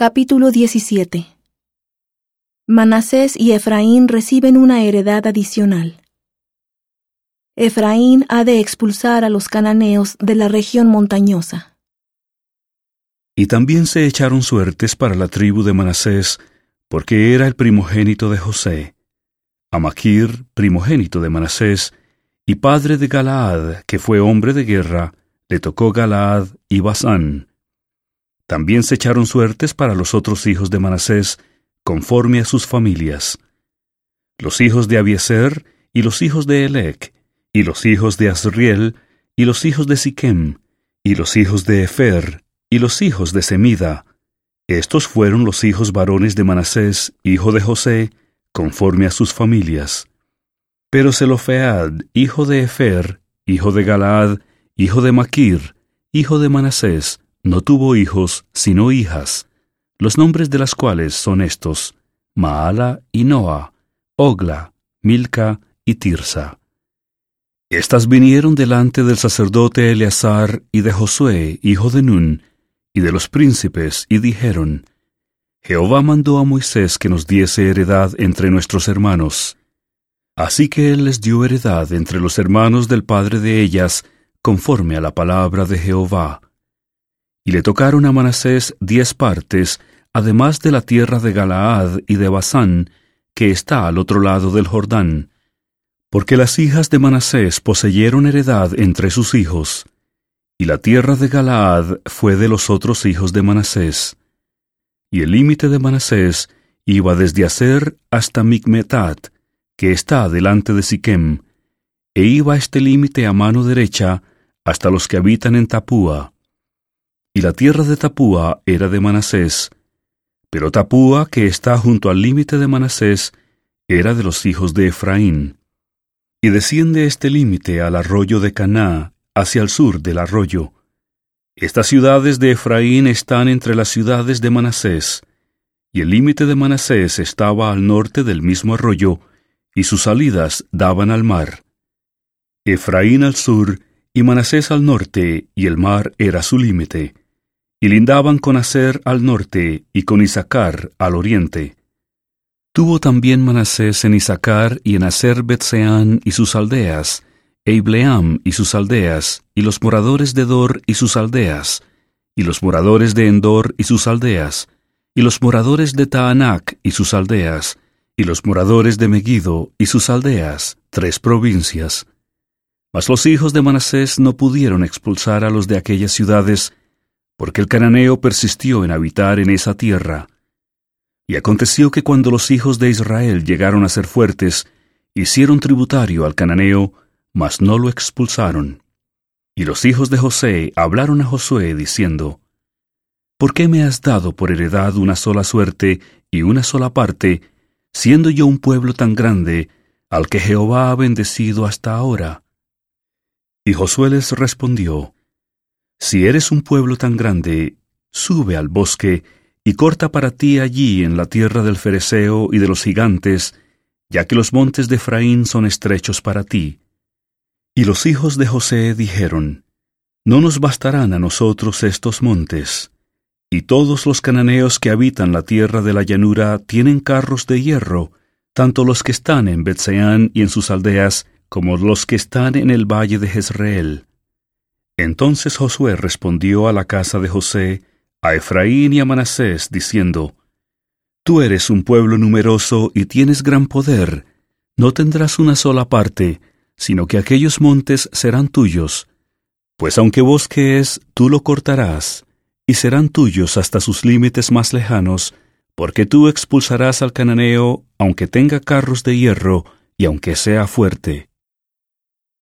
Capítulo 17 Manasés y Efraín reciben una heredad adicional. Efraín ha de expulsar a los cananeos de la región montañosa. Y también se echaron suertes para la tribu de Manasés, porque era el primogénito de José. A Maquir, primogénito de Manasés, y padre de Galaad, que fue hombre de guerra, le tocó Galaad y Basán. También se echaron suertes para los otros hijos de Manasés, conforme a sus familias. Los hijos de Abieser, y los hijos de Elec, y los hijos de Asriel, y los hijos de Siquem, y los hijos de Efer, y los hijos de Semida. Estos fueron los hijos varones de Manasés, hijo de José, conforme a sus familias. Pero Zelofead, hijo de Efer, hijo de Galaad, hijo de Maquir, hijo de Manasés, no tuvo hijos, sino hijas, los nombres de las cuales son estos, Maala y Noa, Ogla, Milca y Tirsa. Estas vinieron delante del sacerdote Eleazar y de Josué, hijo de Nun, y de los príncipes, y dijeron, Jehová mandó a Moisés que nos diese heredad entre nuestros hermanos. Así que él les dio heredad entre los hermanos del padre de ellas, conforme a la palabra de Jehová y le tocaron a Manasés diez partes, además de la tierra de Galaad y de Basán, que está al otro lado del Jordán, porque las hijas de Manasés poseyeron heredad entre sus hijos, y la tierra de Galaad fue de los otros hijos de Manasés. Y el límite de Manasés iba desde Aser hasta Micmetat, que está delante de Siquem, e iba este límite a mano derecha hasta los que habitan en Tapúa y la tierra de Tapúa era de Manasés, pero Tapúa, que está junto al límite de Manasés, era de los hijos de Efraín. Y desciende este límite al arroyo de Caná, hacia el sur del arroyo. Estas ciudades de Efraín están entre las ciudades de Manasés, y el límite de Manasés estaba al norte del mismo arroyo, y sus salidas daban al mar. Efraín al sur, y Manasés al norte, y el mar era su límite y lindaban con Aser al norte y con Isaacar al oriente. Tuvo también Manasés en Isaacar y en Aser Betseán y sus aldeas, e Ibleam y sus aldeas, y los moradores de Dor y sus aldeas, y los moradores de Endor y sus aldeas, y los moradores de Taanac y sus aldeas, y los moradores de Megiddo y sus aldeas, tres provincias. Mas los hijos de Manasés no pudieron expulsar a los de aquellas ciudades, porque el cananeo persistió en habitar en esa tierra. Y aconteció que cuando los hijos de Israel llegaron a ser fuertes, hicieron tributario al cananeo, mas no lo expulsaron. Y los hijos de José hablaron a Josué diciendo, ¿Por qué me has dado por heredad una sola suerte y una sola parte, siendo yo un pueblo tan grande, al que Jehová ha bendecido hasta ahora? Y Josué les respondió, si eres un pueblo tan grande, sube al bosque y corta para ti allí en la tierra del Fereceo y de los gigantes, ya que los montes de Efraín son estrechos para ti. Y los hijos de José dijeron, No nos bastarán a nosotros estos montes. Y todos los cananeos que habitan la tierra de la llanura tienen carros de hierro, tanto los que están en Betseán y en sus aldeas, como los que están en el valle de Jezreel. Entonces Josué respondió a la casa de José, a Efraín y a Manasés, diciendo, Tú eres un pueblo numeroso y tienes gran poder, no tendrás una sola parte, sino que aquellos montes serán tuyos, pues aunque bosque es, tú lo cortarás, y serán tuyos hasta sus límites más lejanos, porque tú expulsarás al cananeo, aunque tenga carros de hierro, y aunque sea fuerte.